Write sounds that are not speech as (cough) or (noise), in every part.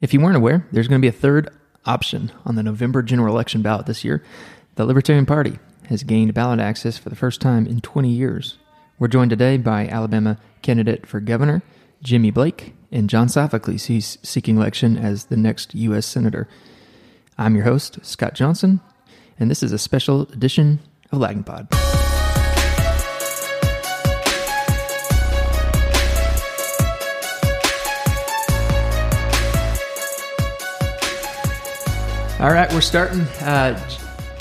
If you weren't aware, there's going to be a third option on the November general election ballot this year. The Libertarian Party has gained ballot access for the first time in 20 years. We're joined today by Alabama candidate for governor, Jimmy Blake, and John Sophocleus, who's seeking election as the next U.S. Senator. I'm your host, Scott Johnson, and this is a special edition of Lagniappe Pod. All right, we're starting. Uh,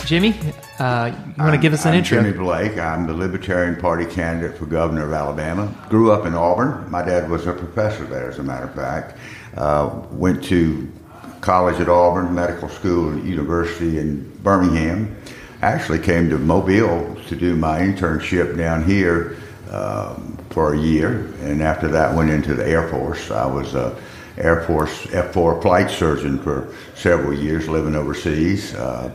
Jimmy, uh, you want to give us an I'm intro? Jimmy Blake. I'm the Libertarian Party candidate for governor of Alabama. Grew up in Auburn. My dad was a professor there, as a matter of fact. Uh, went to college at Auburn, medical school, and university in Birmingham. Actually came to Mobile to do my internship down here um, for a year, and after that went into the Air Force. I was a Air Force F-4 flight surgeon for several years, living overseas. Uh,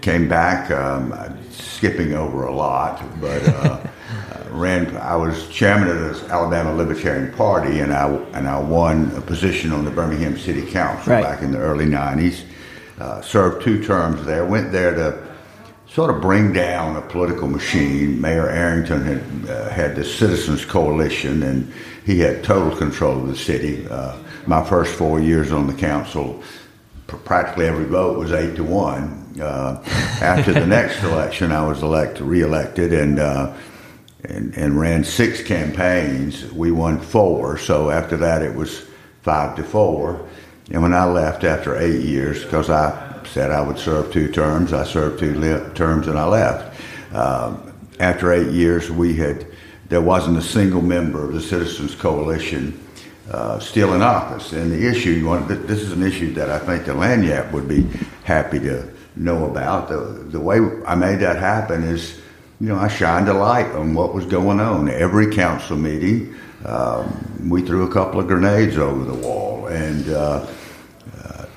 came back, um, skipping over a lot, but uh, (laughs) ran. I was chairman of the Alabama Libertarian Party, and I and I won a position on the Birmingham City Council Right. back in the early '90s. Uh, served two terms there. Went there to sort of bring down a political machine. Mayor Arrington had uh, had the Citizens Coalition, and he had total control of the city. Uh, my first four years on the council, practically every vote was eight to one. Uh, after the (laughs) next election, I was elected, reelected, and. Uh, and, and ran six campaigns. We won four, so after that it was five to four. And when I left after eight years, because I said I would serve two terms, I served two li- terms and I left. Um, after eight years, we had there wasn't a single member of the Citizens Coalition uh, still in office. And the issue, you want, this is an issue that I think the Lagniappe would be happy to know about. The, the way I made that happen is, you know, I shined a light on what was going on. Every council meeting, um, we threw a couple of grenades over the wall. And uh,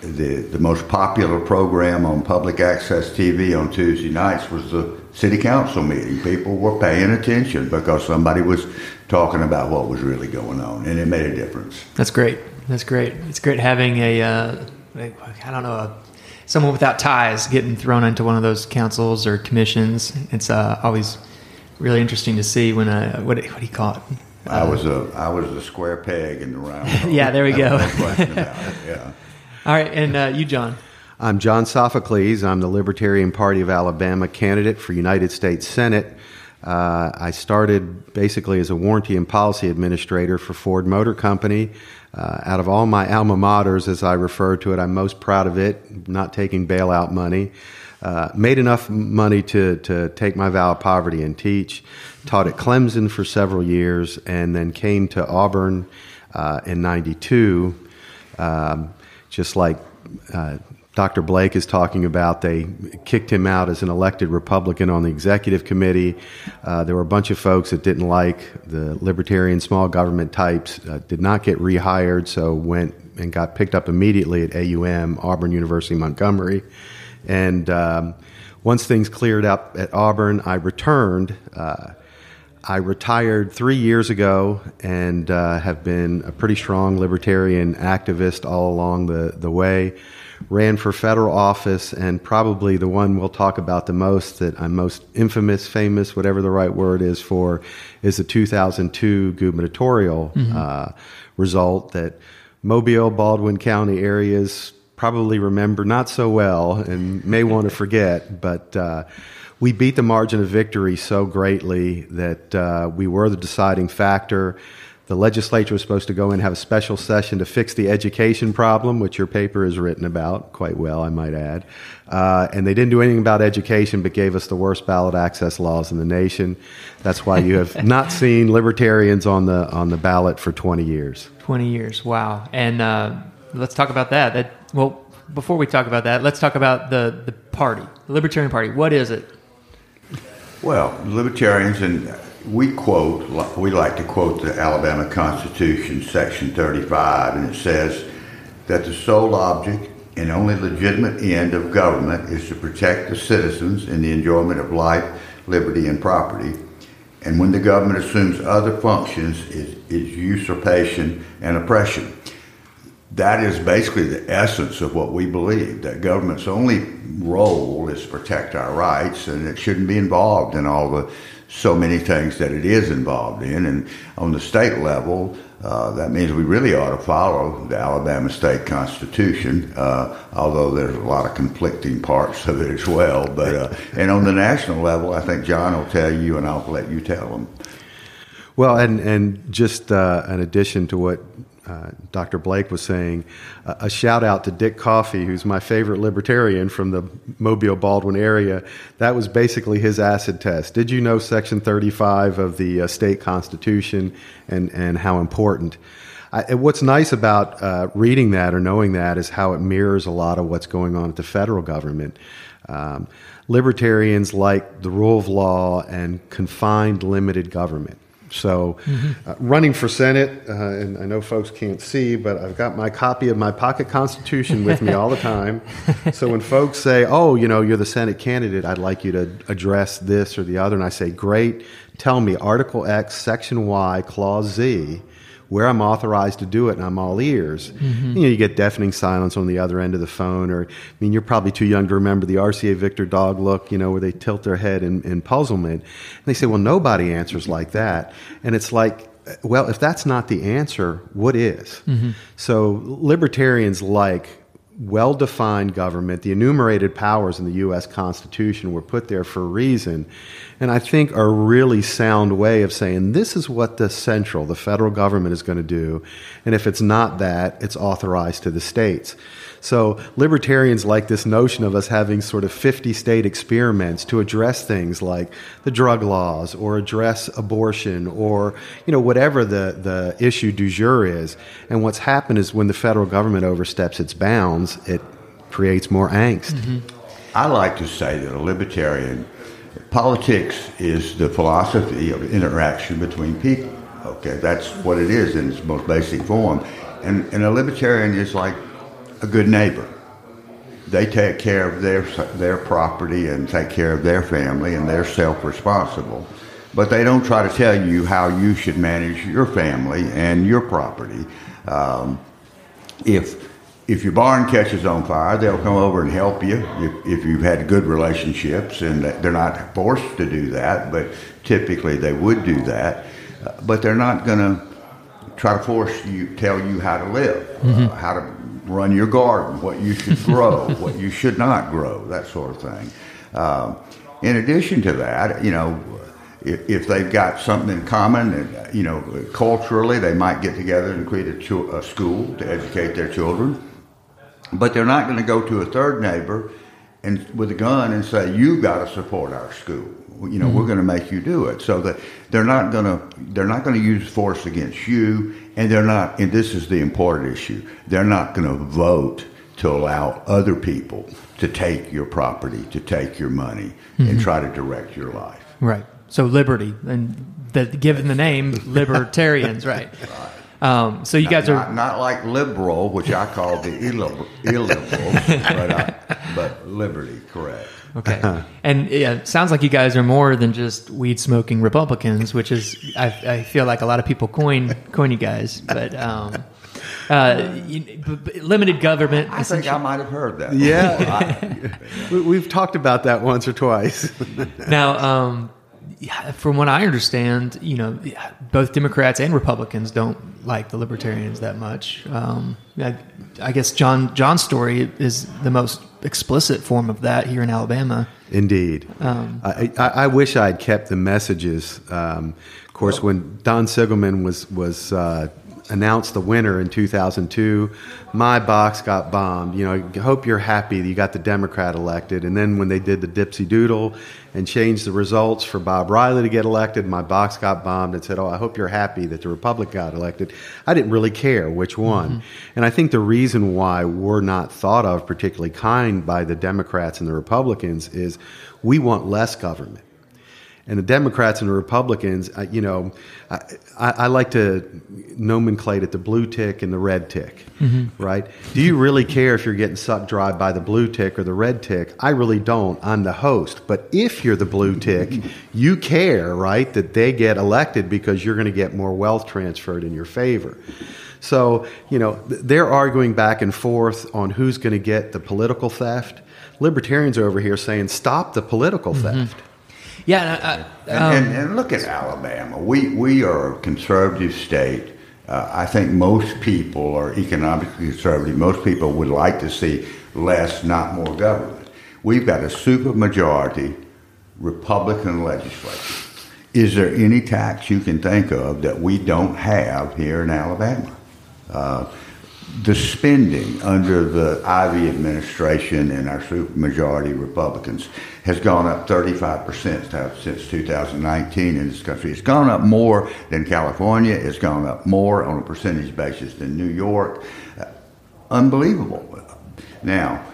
the, the most popular program on public access TV on Tuesday nights was the city council meeting. People were paying attention because somebody was talking about what was really going on, and it made a difference. That's great. That's great. It's great having a, uh, a I don't know, a, someone without ties getting thrown into one of those councils or commissions. It's uh, always really interesting to see when uh, what what do you call it? I was a I was a square peg in the round. (laughs) Yeah, there we go. No question about it. Yeah. All right, and uh, you, John. I'm John Sophocleus. I'm the Libertarian Party of Alabama candidate for United States Senate. Uh, I started basically as a warranty and policy administrator for Ford Motor Company. Uh, out of all my alma maters, as I refer to it, I'm most proud of it, not taking bailout money. Uh, made enough money to, to take my vow of poverty and teach. Taught at Clemson for several years, and then came to Auburn uh, in '92. Um, just like uh, Dr. Blake is talking about, they kicked him out as an elected Republican on the executive committee. Uh, there were a bunch of folks that didn't like the libertarian small government types, uh, did not get rehired, so went and got picked up immediately at AUM, Auburn University Montgomery. And um, once things cleared up at Auburn, I returned. Uh, I retired three years ago and uh, have been a pretty strong libertarian activist all along the, the way. Ran for federal office, and probably the one we'll talk about the most that I'm most infamous, famous, whatever the right word is for, is the 2002 gubernatorial uh, result that Mobile, Baldwin County areas probably remember not so well and may want to forget, but uh, we beat the margin of victory so greatly that uh, we were the deciding factor. The legislature was supposed to go in and have a special session to fix the education problem, which your paper is written about quite well, I might add. Uh, and they didn't do anything about education, but gave us the worst ballot access laws in the nation. That's why you have not (laughs) seen libertarians on the on the ballot for 20 years. 20 years. Wow. And uh, let's talk about that. That well, before we talk about that, let's talk about the the party, the Libertarian Party. What is it? Well, libertarians, and we quote, we like to quote the Alabama Constitution, Section 35, and it says that the sole object and only legitimate end of government is to protect the citizens in the enjoyment of life, liberty, and property. And when the government assumes other functions, is, is usurpation and oppression. That is basically the essence of what we believe that government's only role is to protect our rights and it shouldn't be involved in all the so many things that it is involved in and on the state level uh, that means we really ought to follow the Alabama state constitution, uh, although there's a lot of conflicting parts of it as well. But uh, and on the national level, I think John will tell you, and I'll let you tell him. Well, and and just uh, in addition to what uh, Dr. Blake was saying, uh, a shout out to Dick Coffey, who's my favorite libertarian from the Mobile Baldwin area. That was basically his acid test. Did you know Section 35 of the uh, state constitution and, and how important? I, what's nice about uh, reading that or knowing that is how it mirrors a lot of what's going on at the federal government. Um, libertarians like the rule of law and confined, limited government. So, mm-hmm. uh, running for Senate, uh, and I know folks can't see, but I've got my copy of my pocket Constitution with me all the time. (laughs) so, when folks say, Oh, you know, you're the Senate candidate, I'd like you to address this or the other, and I say, Great, tell me Article X, Section Y, Clause Z where I'm authorized to do it and I'm all ears. Mm-hmm. You know, you get deafening silence on the other end of the phone, or I mean, you're probably too young to remember the RCA Victor dog look, you know, where they tilt their head in, in puzzlement. And they say, well, nobody answers like that. And it's like, well, if that's not the answer, what is? Mm-hmm. So libertarians like well defined government. The enumerated powers in the U.S. Constitution were put there for a reason, and I think a really sound way of saying this is what the central, the federal government is going to do, and if it's not that, it's authorized to the states. So libertarians like this notion of us having sort of 50 state experiments to address things like the drug laws or address abortion or, you know, whatever the, the issue du jour is. And what's happened is when the federal government oversteps its bounds, it creates more angst. Mm-hmm. I like to say that a libertarian politics is the philosophy of interaction between people. Okay, that's what it is in its most basic form. And, and a libertarian is like a good neighbor. They take care of their their property and take care of their family, and they're self-responsible. But they don't try to tell you how you should manage your family and your property. Um, if if your barn catches on fire, they'll come over and help you if, if you've had good relationships, and they're not forced to do that, but typically they would do that. Uh, but they're not going to try to force you, tell you how to live, mm-hmm. uh, how to run your garden, what you should grow, (laughs) what you should not grow, that sort of thing. Uh, in addition to that, you know, if, if, they've got something in common, and, you know, culturally, they might get together and create a, cho- a school to educate their children. But they're not going to go to a third neighbor and with a gun and say, "You've got to support our school." You know, mm-hmm. we're going to make you do it. So that they're not going to they're not going to use force against you, and they're not. And this is the important issue: they're not going to vote to allow other people to take your property, to take your money, mm-hmm. and try to direct your life. Right. So liberty, and the, given the name libertarians, right? (laughs) right. Um, so you not, guys are not, not, like liberal, which I call the illiberal, illiberal (laughs) but, I, but liberty, correct. Okay, (laughs) and yeah, it sounds like you guys are more than just weed smoking Republicans, which is I, I feel like a lot of people coin coin you guys, but. Um, uh, limited government. I think I might have heard that. Yeah, (laughs) we've talked about that once or twice. now, um, from what I understand, you know, both Democrats and Republicans don't like the Libertarians that much. Um, I, I, guess John John's story is the most explicit form of that here in Alabama. Indeed, um, I, I, I, wish I had kept the messages. Um, of course, when Don Siegelman was was uh, announced the winner in 2002, my box got bombed. You know, I hope you're happy that you got the Democrat elected. And then when they did the dipsy doodle and changed the results for Bob Riley to get elected, my box got bombed and said, Oh, I hope you're happy that the Republic got elected. I didn't really care which one. Mm-hmm. And I think the reason why we're not thought of particularly kind by the Democrats and the Republicans is we want less government. And the Democrats and the Republicans, uh, you know, I, I, like to nomenclate it the blue tick and the red tick, mm-hmm. right? Do you really care if you're getting sucked dry by the blue tick or the red tick? I really don't. I'm the host. But if you're the blue tick, you care, right, that they get elected because you're going to get more wealth transferred in your favor. So, you know, they're arguing back and forth on who's going to get the political theft. Libertarians are over here saying, stop the political mm-hmm. Yeah, um, and, and, and, look at Alabama. We we are a conservative state. Uh, I think most people are economically conservative. Most people would like to see less, not more government. We've got a super majority Republican legislature. Is there any tax you can think of that we don't have here in Alabama? Uh, the spending under the Ivey administration and our supermajority Republicans has gone up 35% since 2019 in this country. It's gone up more than California. It's gone up more on a percentage basis than New York. Uh, unbelievable. Now,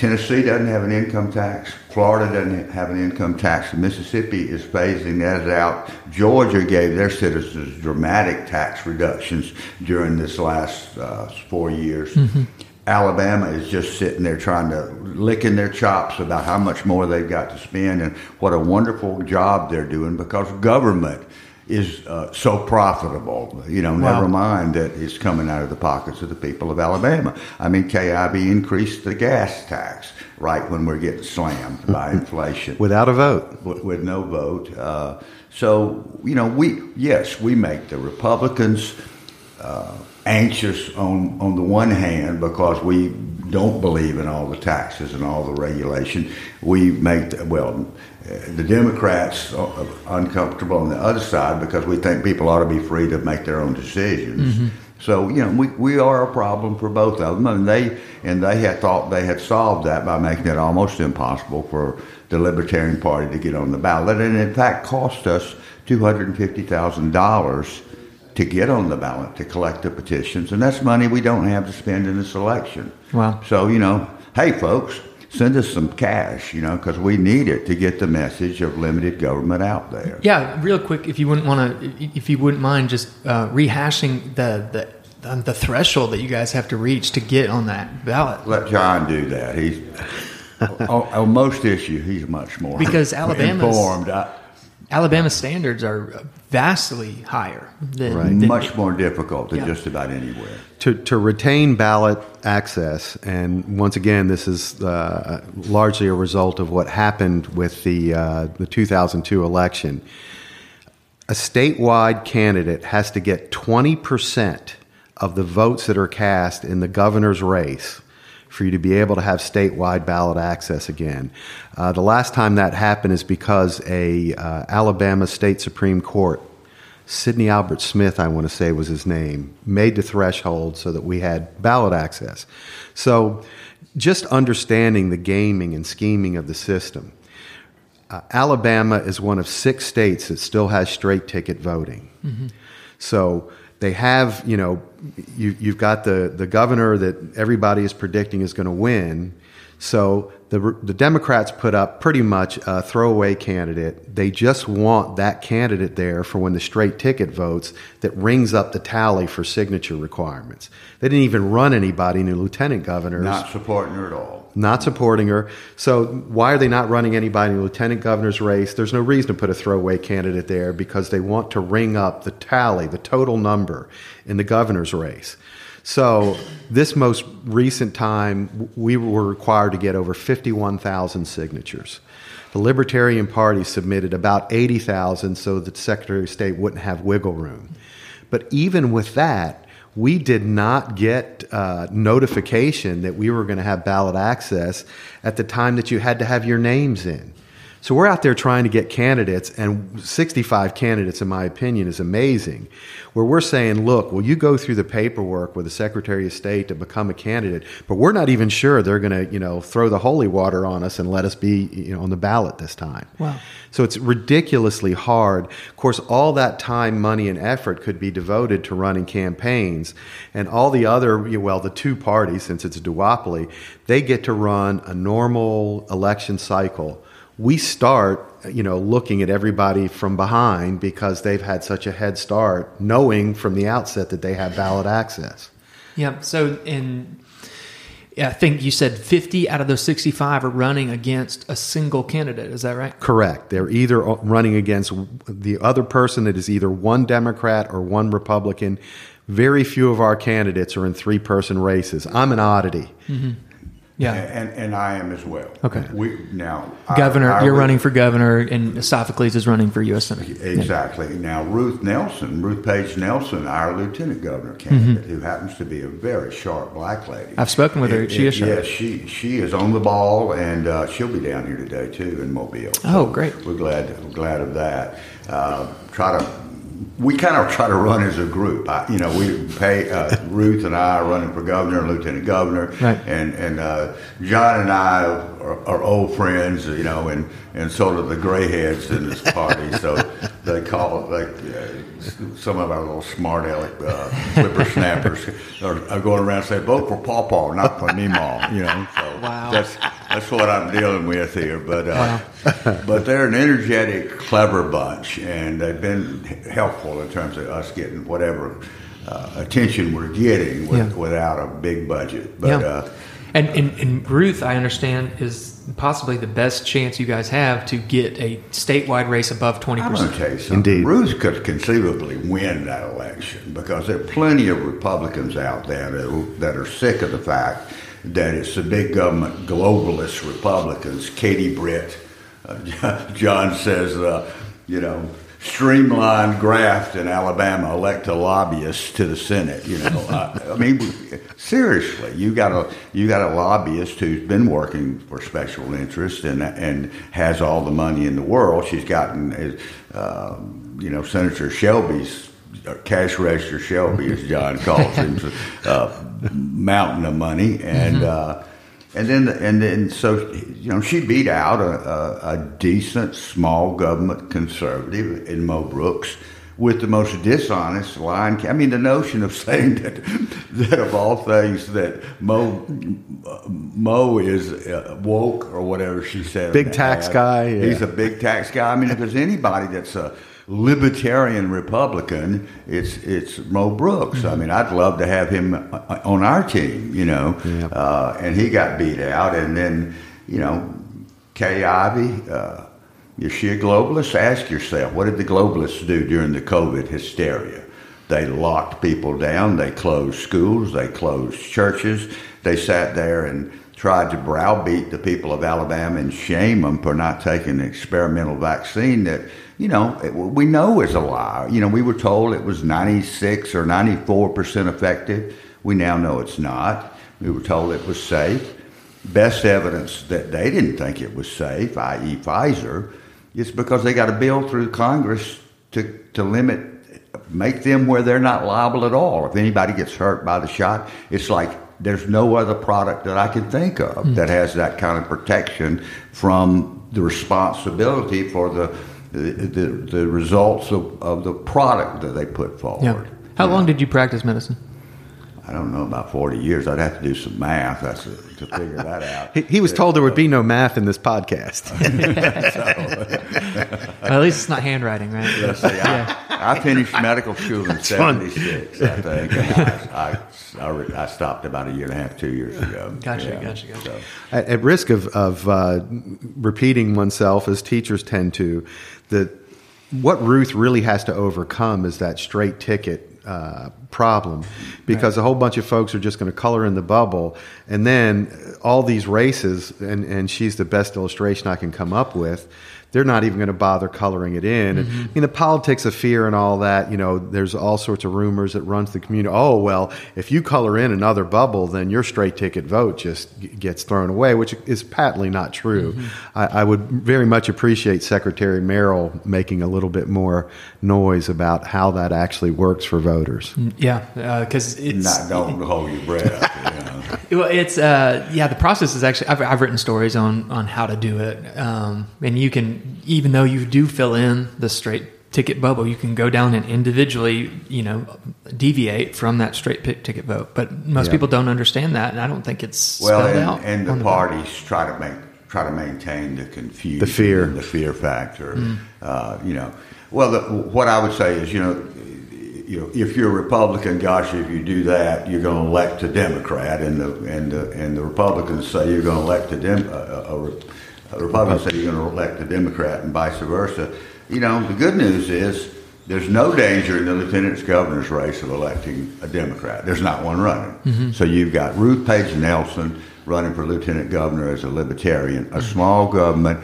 Tennessee doesn't have an income tax. Florida doesn't have an income tax. Mississippi is phasing that out. Georgia gave their citizens dramatic tax reductions during this last uh, four years. Mm-hmm. Alabama is just sitting there trying to licking their chops about how much more they've got to spend and what a wonderful job they're doing because government is uh, so profitable. You know, wow. never mind that it's coming out of the pockets of the people of Alabama. I mean, Kay Ivey increased the gas tax right when we're getting slammed by (laughs) inflation without a vote, with, with no vote. Uh, so you know, we yes, we make the Republicans. Uh, anxious on on the one hand because we don't believe in all the taxes and all the regulation. We make well the Democrats are uncomfortable on the other side because we think people ought to be free to make their own decisions. Mm-hmm. So you know we, we are a problem for both of them, and they and they had thought they had solved that by making it almost impossible for the Libertarian Party to get on the ballot, and in fact cost us two hundred and fifty thousand dollars to get on the ballot to collect the petitions, and that's money we don't have to spend in this election. Wow! So you know, hey folks, send us some cash, you know, because we need it to get the message of limited government out there. Yeah, real quick, if you wouldn't want to, if you wouldn't mind just uh, rehashing the, the the threshold that you guys have to reach to get on that ballot. Let John do that. He's (laughs) on, on, most issues, he's much more because (laughs) Alabama's informed. I, Alabama standards are vastly higher than, right. than much more difficult than yeah. just about anywhere. To, to retain ballot access, and once again, this is uh, largely a result of what happened with the uh, the 2002 election. A statewide candidate has to get 20 percent of the votes that are cast in the governor's race for you to be able to have statewide ballot access again. Uh, the last time that happened is because a uh, Alabama State Supreme Court, Sidney Albert Smith, I want to say was his name, made the threshold so that we had ballot access. So, just understanding the gaming and scheming of the system. Uh, Alabama is one of six states that still has straight ticket voting. Mm-hmm. So they have, you know, you, you've got the, the governor that everybody is predicting is going to win. So the, the Democrats put up pretty much a throwaway candidate. They just want that candidate there for when the straight ticket votes that rings up the tally for signature requirements. They didn't even run anybody new lieutenant governors. Not supporting her at all. Not supporting her. So why are they not running anybody in the lieutenant governor's race? There's no reason to put a throwaway candidate there because they want to ring up the tally, the total number in the governor's race. So, this most recent time, we were required to get over 51,000 signatures. The Libertarian Party submitted about 80,000 so that the Secretary of State wouldn't have wiggle room. But even with that, we did not get uh, notification that we were going to have ballot access at the time that you had to have your names in. So we're out there trying to get candidates, and 65 candidates, in my opinion, is amazing. Where we're saying, look, will you go through the paperwork with the Secretary of State to become a candidate? But we're not even sure they're going to, you know, throw the holy water on us and let us be, you know, on the ballot this time. Wow. So it's ridiculously hard. Of course, all that time, money, and effort could be devoted to running campaigns, and all the other, well, the two parties, since it's a duopoly, they get to run a normal election cycle we start you know looking at everybody from behind because they've had such a head start knowing from the outset that they have ballot access yeah so in I think you said 50 out of those 65 are running against a single candidate. Is that right? Correct. They're either running against the other person that is either one Democrat or one Republican. Very few of our candidates are in three person races. I'm an oddity. Mm-hmm. Yeah, and, and I am as well. Okay. We now governor. I, I you're running for governor, and Sophocleus is running for U.S. Senator. Exactly. Yeah. Now Ruth Nelson, Ruth Page Nelson, our lieutenant governor candidate, mm-hmm. who happens to be a very sharp black lady. I've spoken with her. It, she is sharp. Yes, she she is on the ball, and uh, she'll be down here today too in Mobile. So oh, great. We're glad we're glad of that. Uh, try to we kind of try to run as a group. I, you know, we pay uh, Ruth and I are running for governor and lieutenant governor, right. and and uh, John and I are, are, old friends. You know, and and sort of the gray heads in this party. so they call it like uh, some of our little smart aleck uh, whippersnappers are, are going around saying vote for Paw Paw, not for Nemo. You know, so wow. that's that's what I'm dealing with here. But uh, wow. (laughs) but they're an energetic, clever bunch, and they've been helpful in terms of us getting whatever uh, attention we're getting with, yeah. without a big budget. But yeah. uh, and, and, and Ruth, I understand, is possibly the best chance you guys have to get a statewide race above 20%. I'm going to tell you something. Indeed. Ruth could conceivably win that election because there are plenty of Republicans out there that, that are sick of the fact that it's the big government globalist Republicans. Katie Britt, uh, (laughs) John says, uh, you know, streamlined graft in Alabama elect a lobbyist to the Senate. You know, (laughs) I, I, mean, seriously, you got a you got a lobbyist who's been working for special interest and and has all the money in the world. She's gotten, uh, you know, Senator Shelby's. Cash register Shelby, as John calls him, (laughs) uh, mountain of money, and mm-hmm. uh, and then, and then, so you know, she beat out a, a, a, decent small government conservative in Mo Brooks with the most dishonest line. I mean, the notion of (laughs) saying that that of all things that Mo Mo is uh, woke or whatever she said, big tax ad, guy. Yeah. He's a big tax guy. I mean, if there's anybody that's a libertarian Republican, it's it's Mo Brooks. Mm-hmm. I mean, I'd love to have him uh, on our team, you know. Uh, and he got beat out, and then you know, Kay Ivey. Uh, is she a globalist? Ask yourself, what did the globalists do during the COVID hysteria? They locked people down. They closed schools. They closed churches. They sat there and tried to browbeat the people of Alabama and shame them for not taking an experimental vaccine that you know, we know is a lie. You know, we were told it was 96 or 94% effective. We now know it's not. We were told it was safe. Best evidence that they didn't think it was safe, i.e., Pfizer, is because they got a bill through Congress to, to limit, make them where they're not liable at all. If anybody gets hurt by the shot, it's like there's no other product that I can think of mm. that has that kind of protection from the responsibility for the the, the, results of, of the product that they put forward. Yeah. How long did you practice medicine? I don't know, about 40 years. I'd have to do some math that's a, to figure that out. (laughs) he, he, was told there would be no math in this podcast. (laughs) well, at least it's not handwriting, right? Let's see. Yeah. I, I, finished medical school in (laughs) 76. I think. I, I, I, stopped about a year and a half, two years ago. Gotcha, yeah. gotcha, gotcha. So. At, at, risk of, of uh, repeating oneself, as teachers tend to, that what Ruth really has to overcome is that straight ticket uh, problem because right. a whole bunch of folks are just going to color in the bubble and then all these races and, and she's the best illustration i can come up with they're not even going to bother coloring it in. Mm-hmm. And, I mean, the politics of fear and all that, you know, there's all sorts of rumors that runs the community. Oh, well, if you color in another bubble, then your straight ticket vote just gets thrown away, which is patently not true. Mm-hmm. I, I, would very much appreciate Secretary Merrill making a little bit more noise about how that actually works for voters. Mm, yeah, because uh, it's. Not, don't hold your breath. (laughs) well, it's, uh, yeah, the process is actually, I've, I've written stories on, on how to do it. Um, and you can, even though you do fill in the straight ticket bubble, you can go down and individually, you know, deviate from that straight ticket vote. But most yeah. people don't understand that, and I don't think it's well. And, and the, the parties try to make try to maintain the confusion, The fear. the fear factor. Uh, you know, well, the, what I would say is, you know, you know, if you're a Republican, gosh, if you do that, you're going to elect a Democrat, and the and the and the Republicans say you're going to elect a, Dem, a, a, a Republican say you're going to elect a Democrat, and vice versa. You know, the good news is there's no danger in the lieutenant governor's race of electing a Democrat. There's not one running. Mm-hmm. So you've got Ruth Page Nelson running for lieutenant governor as a libertarian, a mm-hmm. small government,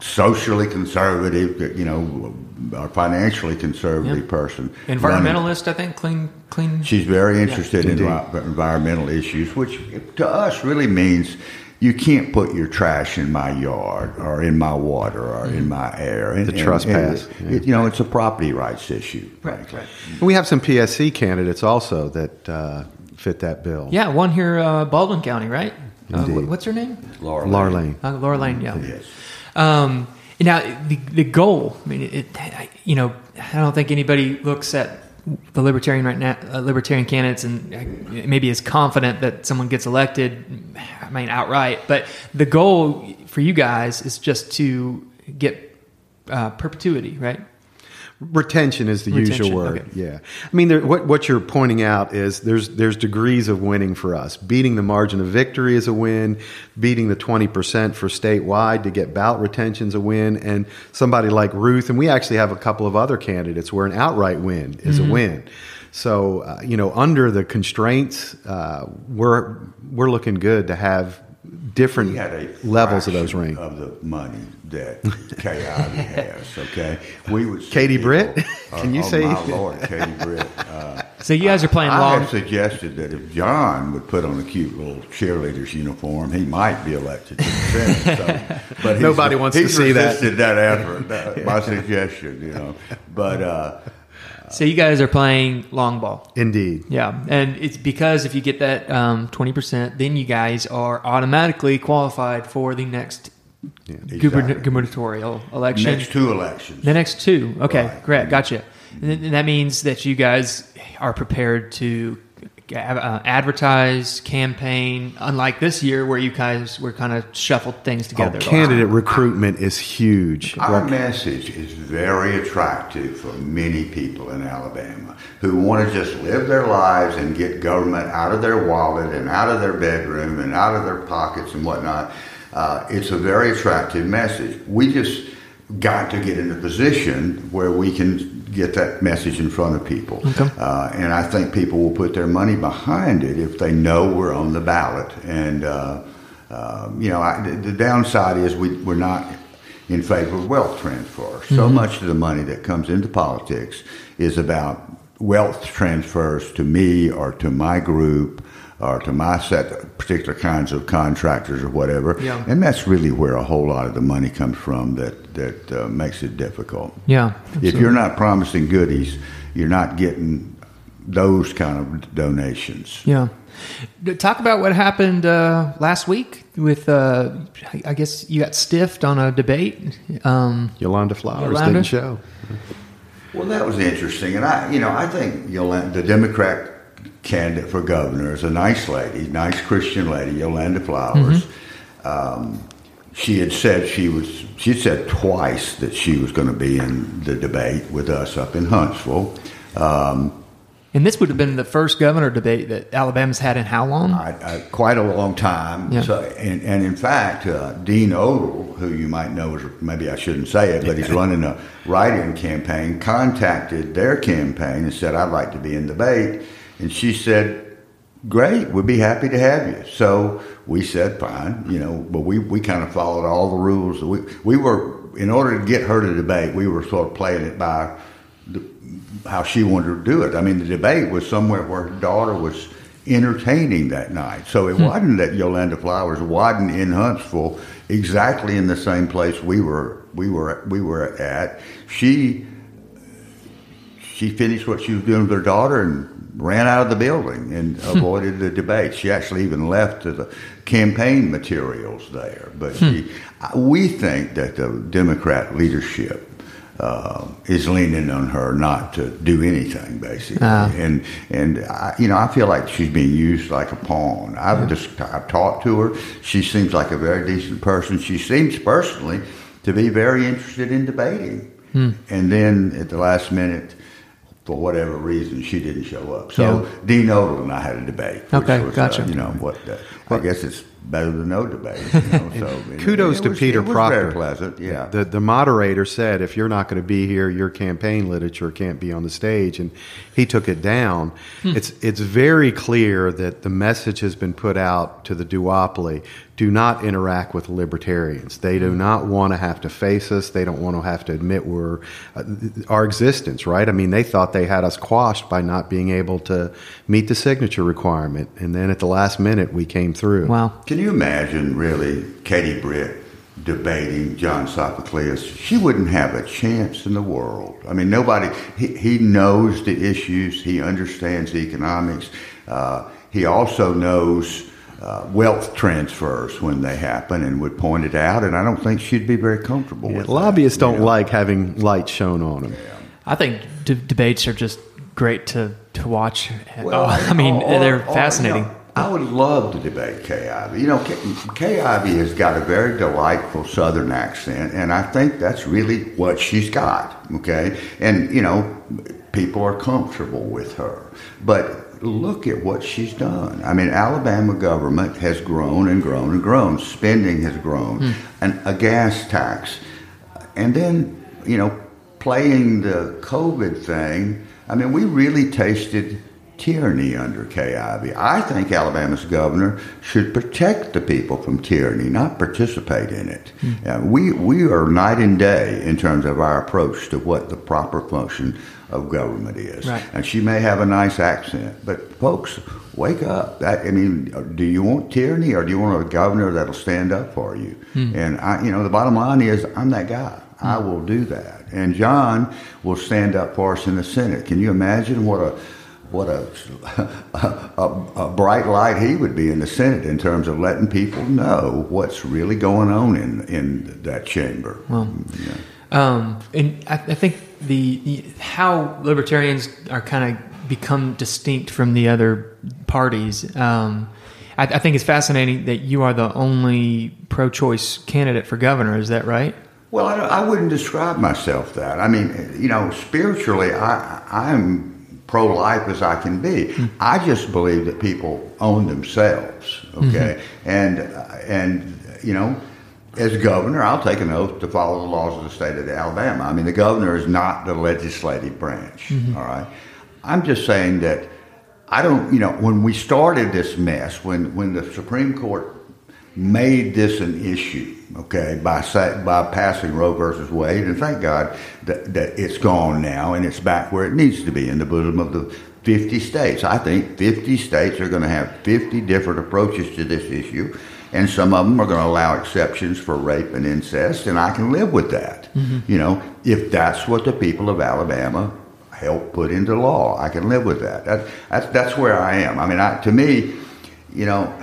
socially conservative, you know, or financially conservative Yeah. person. running- Environmentalist, I think. Clean, clean. She's very interested in envi- environmental issues, which to us really means you can't put your trash in my yard or in my water or in my air. And, The and- trespass, and yeah. it- you know, it's a property rights issue. Right, frankly. right. We have some PSC candidates also that uh, fit that bill. Yeah, one here, uh, Baldwin County, right? Uh, Indeed. what's her name? Laura. Laura Lane. Uh, Laura Lane. Yeah. Yes. Um, now, the, the goal, I mean, it, I- you know, I don't think anybody looks at the libertarian right now, uh, libertarian candidates, and uh, maybe is confident that someone gets elected. I mean, outright. But the goal for you guys is just to get uh, perpetuity, right? Retention is the Retention, usual word. okay. Yeah, I mean, there, what what you're pointing out is there's there's degrees of winning for us. Beating the margin of victory is a win. Beating the twenty percent for statewide to get ballot retention is a win. And somebody like Ruth, and we actually have a couple of other candidates where an outright win is Mm-hmm. a win. So uh, you know, under the constraints, uh, we're we're looking good to have different We had a levels of those fraction rings. of the money that Kay Ivey (laughs) has. Okay, we would. Katie people- Britt? (laughs) Can you oh, say- My Lord, Katie Britt. Uh, So you guys are playing I long. have suggested that if John would put on a cute little cheerleader's uniform, he might be elected to the Senate. So, (laughs) but Nobody wants to see that. resisted that effort. uh, my suggestion, you know. But uh, So you guys are playing long ball. Indeed. Yeah, and it's because if you get that um, twenty percent, then you guys are automatically qualified for the next guberna- Exactly. gubernatorial election. The next two elections, the next two. Okay, Right. great, gotcha. And that means that you guys are prepared to uh, advertise, campaign. Unlike this year, where you guys were kind of shuffled things Oh, together. candidate recruitment is huge. Our What- message is very attractive for many people in Alabama who want to just live their lives and get government out of their wallet and out of their bedroom and out of their pockets and whatnot. Uh, it's a very attractive message. We just got to get in a position where we can get that message in front of people. Okay. Uh, and I think people will put their money behind it if they know we're on the ballot. And, uh, uh, you know, I, the, the downside is we, we're not in favor of wealth transfer. So much of the money that comes into politics is about wealth transfers to me or to my group or to my set particular kinds of contractors or whatever. Yeah. And that's really where a whole lot of the money comes from that, that uh, makes it difficult. Yeah. If you're not promising goodies, you're not getting those kind of donations. Yeah. Talk about what happened uh, last week with, uh, I- I guess you got stiffed on a debate. Um, Yolanda Flowers Yolanda? didn't show. Well, that was interesting, and I, you know, I think Yolanda, the Democrat candidate for governor is a nice lady, nice Christian lady, Yolanda Flowers. Um, she had said she was. She said twice that she was going to be in the debate with us up in Huntsville. Um, and this would have been the first governor debate that Alabama's had in how long? I, I, quite a long time. Yeah. So, and, and in fact, uh, Dean Odle, who you might know, is, maybe I shouldn't say it, but he's running a write-in campaign, contacted their campaign and said, "I'd like to be in debate," and she said, "Great, we'd be happy to have you." So we said, "Fine," you know, but we, we kind of followed all the rules. We we were in order to get her to debate, we were sort of playing it by the, how she wanted to do it. I mean, the debate was somewhere where her daughter was entertaining that night. So it hmm. wasn't that Yolanda Flowers wasn't in Huntsville exactly in the same place we were we were we were at. She she finished what she was doing with her daughter and ran out of the building and avoided the debate. She actually even left the campaign materials there. But she, we think that the Democrat leadership uh, is leaning on her not to do anything, basically. Ah. And and I, you know, I feel like she's being used like a pawn. I've just I've talked to her. She seems like a very decent person. She seems personally to be very interested in debating. Hmm. And then at the last minute. For whatever reason, she didn't show up. So Yeah. Dean Odle and I had a debate. Okay, was, gotcha. Uh, you know what? Uh, I guess it's better than no debate. You know, (laughs) so and Kudos it to was- Peter it was Proctor. Very pleasant. Yeah. The the moderator said, if you're not going to be here, your campaign literature can't be on the stage, and he took it down. It's it's very clear that the message has been put out to the duopoly: do not interact with libertarians. They do not want to have to face us. They don't want to have to admit we're uh, our existence. Right? I mean, they thought they had us quashed by not being able to meet the signature requirement, and then at the last minute we came through. Wow. Can you imagine, really, Katie Britt debating John Sophocleus? She wouldn't have a chance in the world. I mean, nobody, he, he knows the issues, he understands economics, uh, he also knows. Uh, wealth transfers when they happen and would point it out, and I don't think she'd be very comfortable Yeah, with lobbyists that, don't know? like having light shown on them. I think d- debates are just great to, to watch. Well, oh, I mean, or- they're or, fascinating. you know, I would love to debate Kay Ivey. You know, Kay, Kay Ivey has got a very delightful Southern accent, and I think that's really what she's got. Okay, and you know, people are comfortable with her, but look at what she's done. I mean, Alabama government has grown and grown and grown. Spending has grown, and a gas tax, and then you know, playing the COVID thing. I mean, we really tasted tyranny under Kay Ivey. I think Alabama's governor should protect the people from tyranny, not participate in it. Uh, we we are night and day in terms of our approach to what the proper function of government is. Right. And she may have a nice accent, but folks, wake up. That, I mean, do you want tyranny or do you want a governor that'll stand up for you? And I, you know, the bottom line is, I'm that guy. I will do that. And John will stand up for us in the Senate. Can you imagine what a what a, (laughs) a, a bright light he would be in the Senate in terms of letting people know what's really going on in in that chamber. Yeah. Um, and I, I think the, how libertarians are kind of become distinct from the other parties. Um, I, I think it's fascinating that you are the only pro-choice candidate for governor. Is that right? Well, I, I wouldn't describe myself that. I mean, you know, spiritually, I I'm pro-life as I can be. I just believe that people own themselves. Okay, and uh, and you know. As governor, I'll take an oath to follow the laws of the state of Alabama. I mean, the governor is not the legislative branch. Mm-hmm. all right, I'm just saying that I don't. You know, when we started this mess, when when the Supreme Court made this an issue, okay, by by passing Roe versus Wade, and thank God that, that it's gone now and it's back where it needs to be in the bosom of the 50 states. I think 50 states are going to have 50 different approaches to this issue, and some of them are going to allow exceptions for rape and incest, and I can live with that. Mm-hmm. You know, if that's what the people of Alabama help put into law, I can live with that. that that's, that's where I am. I mean, I, to me, you know,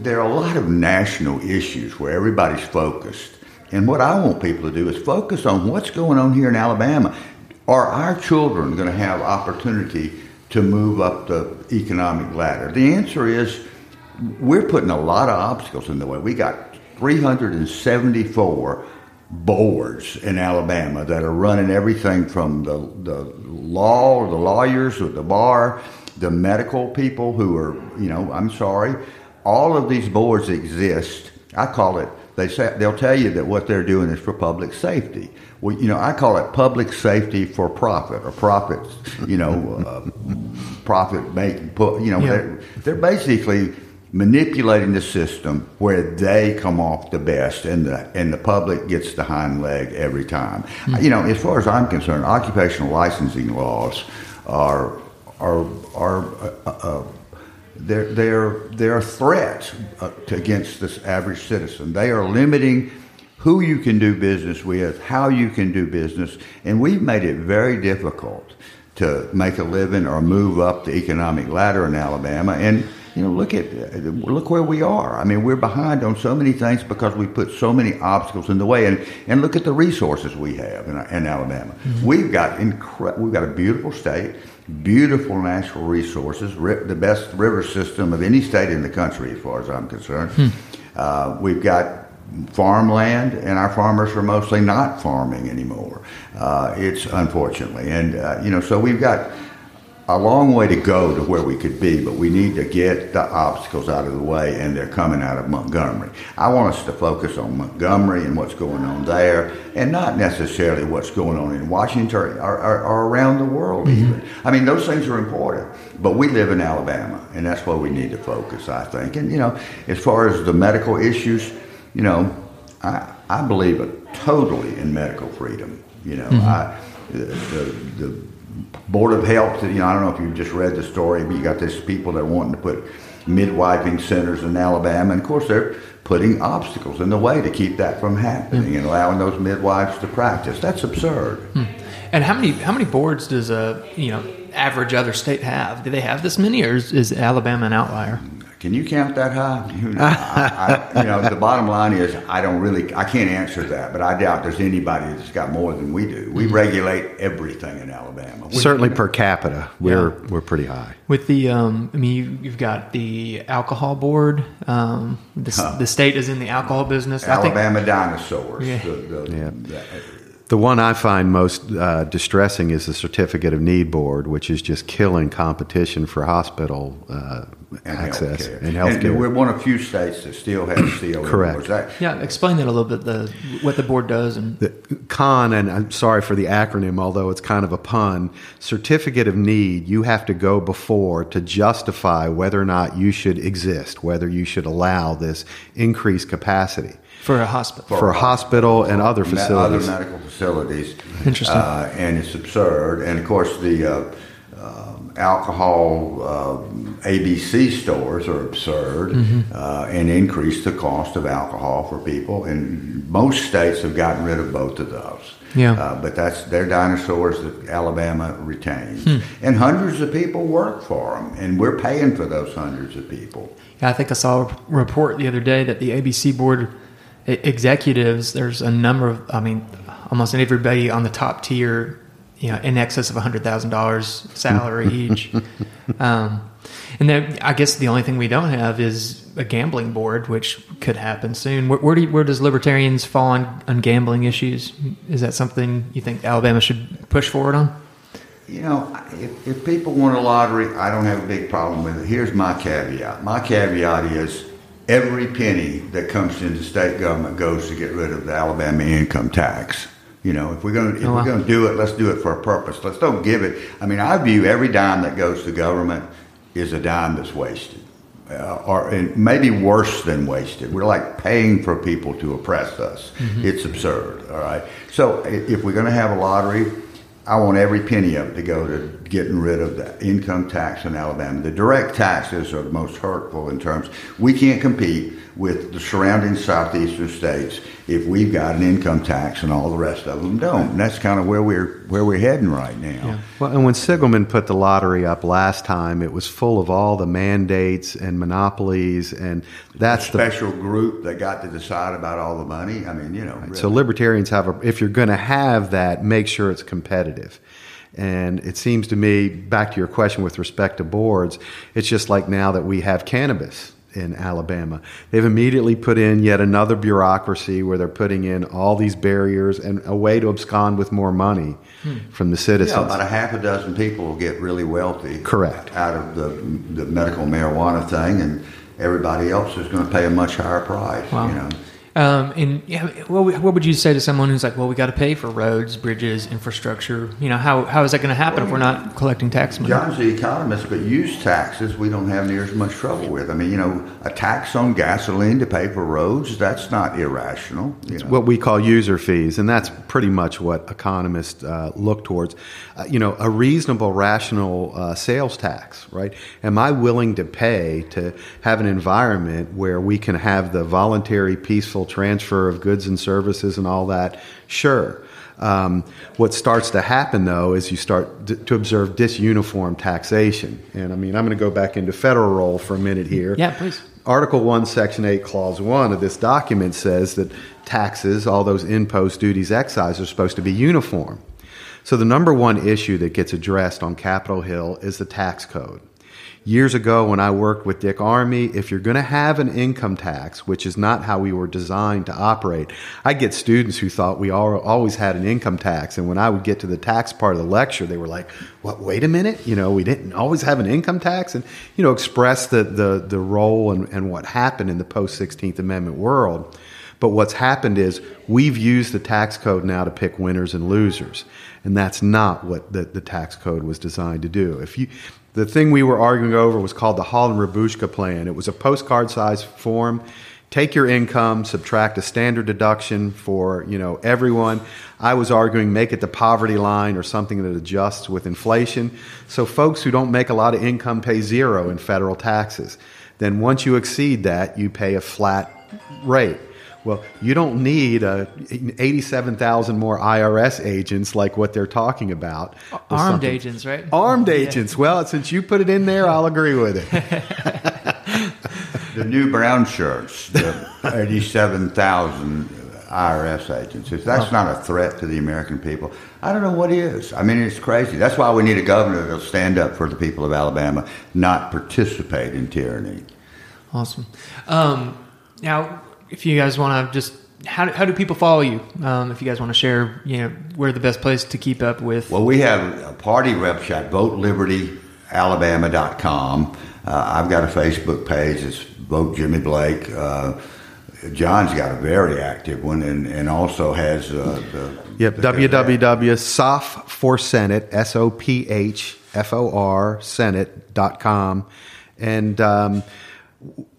there are a lot of national issues where everybody's focused. And what I want people to do is focus on what's going on here in Alabama. Are our children going to have opportunity to move up the economic ladder? The answer is we're putting a lot of obstacles in the way. We got 374 boards in Alabama that are running everything from the, the law, or the lawyers, or the bar, the medical people who are, you know, I'm sorry, all of these boards exist. I call it. They say they'll tell you that what they're doing is for public safety. Well, you know, I call it public safety for profit or profits. You know, uh, (laughs) profit making. You know, Yeah. they're, they're basically manipulating the system where they come off the best and the and the public gets the hind leg every time. You know, as far as I'm concerned, occupational licensing laws are are are uh, uh, they're they're they're a threat uh, to, against this average citizen. They are limiting who you can do business with, how you can do business, and we've made it very difficult to make a living or move up the economic ladder in Alabama. And you know, look at look where we are. I mean, we're behind on so many things because we put so many obstacles in the way. And and look at the resources we have in, in Alabama. Mm-hmm. We've got incre- we've got a beautiful state, beautiful natural resources, the best river system of any state in the country, as far as I'm concerned. Hmm. Uh, we've got farmland, and our farmers are mostly not farming anymore. Uh, it's unfortunately, and uh, you know, so we've got a long way to go to where we could be, but we need to get the obstacles out of the way, and they're coming out of Montgomery. I want us to focus on Montgomery and what's going on there, and not necessarily what's going on in Washington or, or, or around the world, mm-hmm. even. I mean, those things are important, but we live in Alabama, and that's where we need to focus, I think. And, you know, as far as the medical issues, you know, I, I believe totally in medical freedom. You know, mm-hmm. I, the, the, the Board of Health, you know, I don't know if you've just read the story, but you got these people that are wanting to put midwifing centers in Alabama, and of course they're putting obstacles in the way to keep that from happening and allowing those midwives to practice. That's absurd. Hmm. And how many how many boards does a you know average other state have? Do they have this many, or is, is Alabama an outlier? Can you count that high? (laughs) I, I, you know, the bottom line is I don't really, I can't answer that, but I doubt there's anybody that's got more than we do. We mm-hmm. regulate everything in Alabama. We, Certainly per capita, we're yeah. we're pretty high. With the, um, I mean, you, have got the alcohol board. Um, the, huh. the, state is in the alcohol business. Alabama think, dinosaurs. Yeah. The, the, yeah. The, the one I find most uh, distressing is the Certificate of Need Board, which is just killing competition for hospital uh, and access healthcare. and healthcare. And we're one of few states that still have CON (clears throat) Correct. That, yeah, explain that a little bit. The what the board does and the CON, and I'm sorry for the acronym, although it's kind of a pun. Certificate of Need. You have to go before to justify whether or not you should exist, whether you should allow this increased capacity. For a hospital. For, for a hospital, and other facilities. Other medical facilities. Interesting. Uh, and it's absurd. And of course, the uh, uh, alcohol uh, ABC stores are absurd mm-hmm. Uh, and increase the cost of alcohol for people. And most states have gotten rid of both of those. Yeah. Uh, but that's they're dinosaurs that Alabama retains, hmm. and hundreds of people work for them, and we're paying for those hundreds of people. Yeah, I think I saw a report the other day that the ABC board executives, there's a number of, I mean, almost everybody on the top tier, you know, in excess of hundred thousand dollars salary (laughs) each. Um, and then I guess the only thing we don't have is a gambling board, which could happen soon. Where, where, do you, where does libertarians fall on, on gambling issues? Is that something you think Alabama should push forward on? You know, if, if people want a lottery, I don't have a big problem with it. Here's my caveat. My caveat is every penny that comes into state government goes to get rid of the Alabama income tax. You know, if we're going to if oh, wow. we're going to do it, let's do it for a purpose. Let's don't give it. I mean, I view every dime that goes to government is a dime that's wasted, uh, or maybe worse than wasted. We're like paying for people to oppress us. Mm-hmm. It's absurd. All right. So if we're going to have a lottery, I want every penny of it to go to getting rid of the income tax in Alabama. The direct taxes are the most hurtful in terms we can't compete with the surrounding southeastern states if we've got an income tax and all the rest of them don't. And that's kind of where we're where we're heading right now. Yeah. Well, and when Siegelman put the lottery up last time, it was full of all the mandates and monopolies, and that's the special the, group that got to decide about all the money. I mean, you know. Really. So libertarians have a if you're going to have that, make sure it's competitive. And it seems to me, back to your question with respect to boards, it's just like now that we have cannabis in Alabama. They've immediately put in yet another bureaucracy where they're putting in all these barriers and a way to abscond with more money hmm. from the citizens. Yeah, about a half a dozen people will get really wealthy. Correct. Out of the, the medical marijuana thing, and everybody else is going to pay a much higher price. Wow. You know? Um, and yeah, what, what would you say to someone who's like, well, we got to pay for roads, bridges, infrastructure? You know, how, how is that going to happen well, if we're not collecting tax money? John's the economist, but use taxes we don't have near as much trouble with. I mean, you know, a tax on gasoline to pay for roads, that's not irrational. You know. what we call user fees, and that's pretty much what economists uh, look towards. Uh, you know, a reasonable, rational uh, sales tax, right? Am I willing to pay to have an environment where we can have the voluntary, peaceful transfer of goods and services and all that, sure. Um, what starts to happen, though, is you start d- to observe disuniform taxation. And I mean, I'm going to go back into federal role for a minute here. Yeah, please. Article 1, Section 8, Clause 1 of this document says that taxes, all those imposts, duties, excise, are supposed to be uniform. So the number one issue that gets addressed on Capitol Hill is the tax code years ago when I worked with Dick Armey, if you're going to have an income tax, which is not how we were designed to operate, I get students who thought we all, always had an income tax. And when I would get to the tax part of the lecture, they were like, what, wait a minute? You know, we didn't always have an income tax and, you know, express the, the, the role and, and what happened in the post 16th Amendment world. But what's happened is we've used the tax code now to pick winners and losers. And that's not what the, the tax code was designed to do. If you, the thing we were arguing over was called the Hall-Rabushka plan. It was a postcard-sized form. Take your income, subtract a standard deduction for you know everyone. I was arguing make it the poverty line or something that adjusts with inflation. So folks who don't make a lot of income pay zero in federal taxes. Then once you exceed that, you pay a flat rate. Well, you don't need uh, 87,000 more IRS agents like what they're talking about. Armed agents, right? Armed yeah. agents. Well, since you put it in there, I'll agree with it. (laughs) the new brown shirts, the 87,000 IRS agents. If that's not a threat to the American people, I don't know what is. I mean, it's crazy. That's why we need a governor that'll stand up for the people of Alabama, not participate in tyranny. Awesome. Um, now, if you guys want to just how, how do people follow you? Um, if you guys want to share, you know, where the best place to keep up with. Well, we have a party website, votelibertyalabama.com. Uh, I've got a Facebook page. It's Vote Jimmy Blake. Uh, John's got a very active one and, and also has uh, the. Yep, www.soph for Senate, S O P H F O R Senate.com. And, um,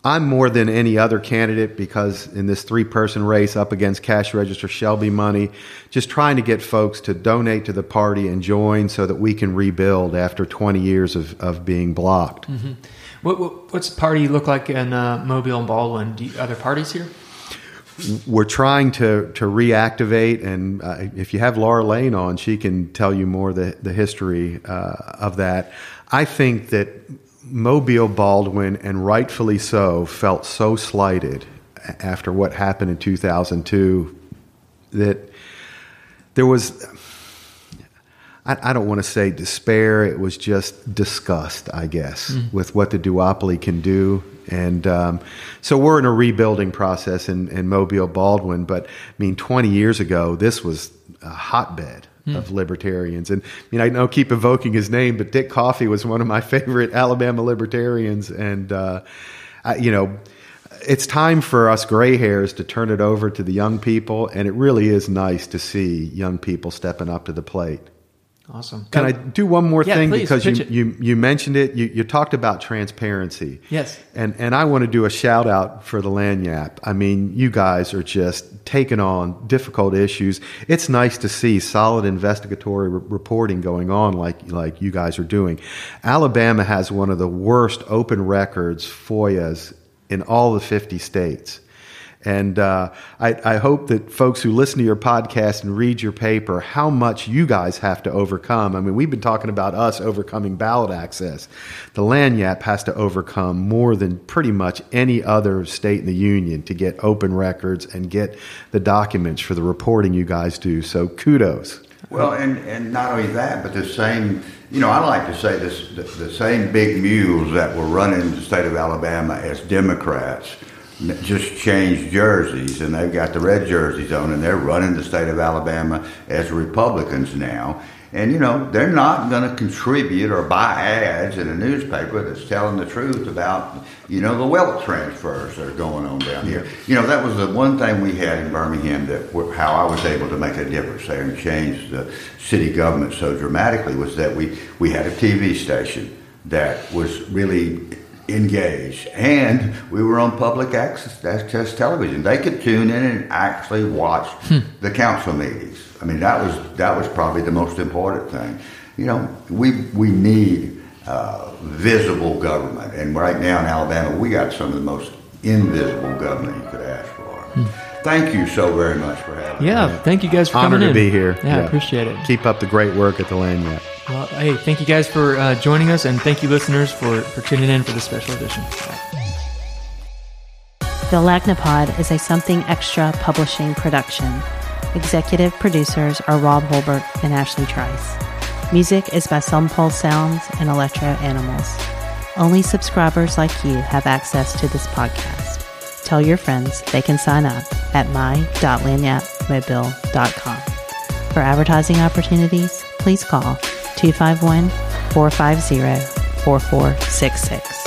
I'm more than any other candidate because in this three person race up against cash register Shelby money, just trying to get folks to donate to the party and join so that we can rebuild after 20 years of, of being blocked. Mm-hmm. What, what, what's the party look like in uh, Mobile and Baldwin? Do you, other parties here? We're trying to, to reactivate, and uh, if you have Laura Lane on, she can tell you more the, the history uh, of that. I think that Mobile Baldwin, and rightfully so, felt so slighted after what happened in 2002 that there was, I, I don't want to say despair, it was just disgust, I guess, mm. with what the duopoly can do. And um, so we're in a rebuilding process in, in Mobile Baldwin, but I mean, 20 years ago, this was a hotbed Hmm. of libertarians. And I know keep evoking his name, but Dick Coffey was one of my (laughs) favorite Alabama libertarians. And, uh, I, you know, it's time for us gray hairs to turn it over to the young people. And it really is nice to see young people stepping up to the plate. Awesome. Can I do one more yeah, thing please, because you, you you mentioned it. You, you talked about transparency. Yes. And and I want to do a shout out for the Lagniappe. I mean, you guys are just taking on difficult issues. It's nice to see solid investigatory re- reporting going on like like you guys are doing. Alabama has one of the worst open records FOIAs in all the 50 states. And uh, I, I, hope that folks who listen to your podcast and read your paper, how much you guys have to overcome. I mean, we've been talking about us overcoming ballot access. The Lagniappe has to overcome more than pretty much any other state in the union to get open records and get the documents for the reporting you guys do. So kudos. Well, and, and not only that, but the same, you know, I like to say this, the, the same big mules that were running the state of Alabama as Democrats – just changed jerseys and they've got the red jerseys on and they're running the state of Alabama as Republicans now. And you know, they're not going to contribute or buy ads in a newspaper that's telling the truth about, you know, the wealth transfers that are going on down here. You know, that was the one thing we had in Birmingham that how I was able to make a difference there and change the city government so dramatically was that we, we had a TV station that was really engaged. And we were on public access, access television. They could tune in and actually watch hmm. the council meetings. I mean, that was that was probably the most important thing. You know, we we need uh, visible government, and right now in Alabama, we got some of the most invisible government you could ask for. Hmm. Thank you so very much for having Yeah, me. Yeah, thank you guys for Honored coming to in. be here. Yeah, I appreciate it. Keep up the great work at the Lagniappe. Well, hey, thank you guys for uh, joining us, and thank you, listeners, for, for tuning in for this special edition. The Lagniappe Pod is a Something Extra publishing production. Executive producers are Rob Holbert and Ashley Trice. Music is by Some Pulse Sounds and Electro Animals. Only subscribers like you have access to this podcast. Tell your friends they can sign up at my.lagniappemobile.com. For advertising opportunities, please call 251 450 4466.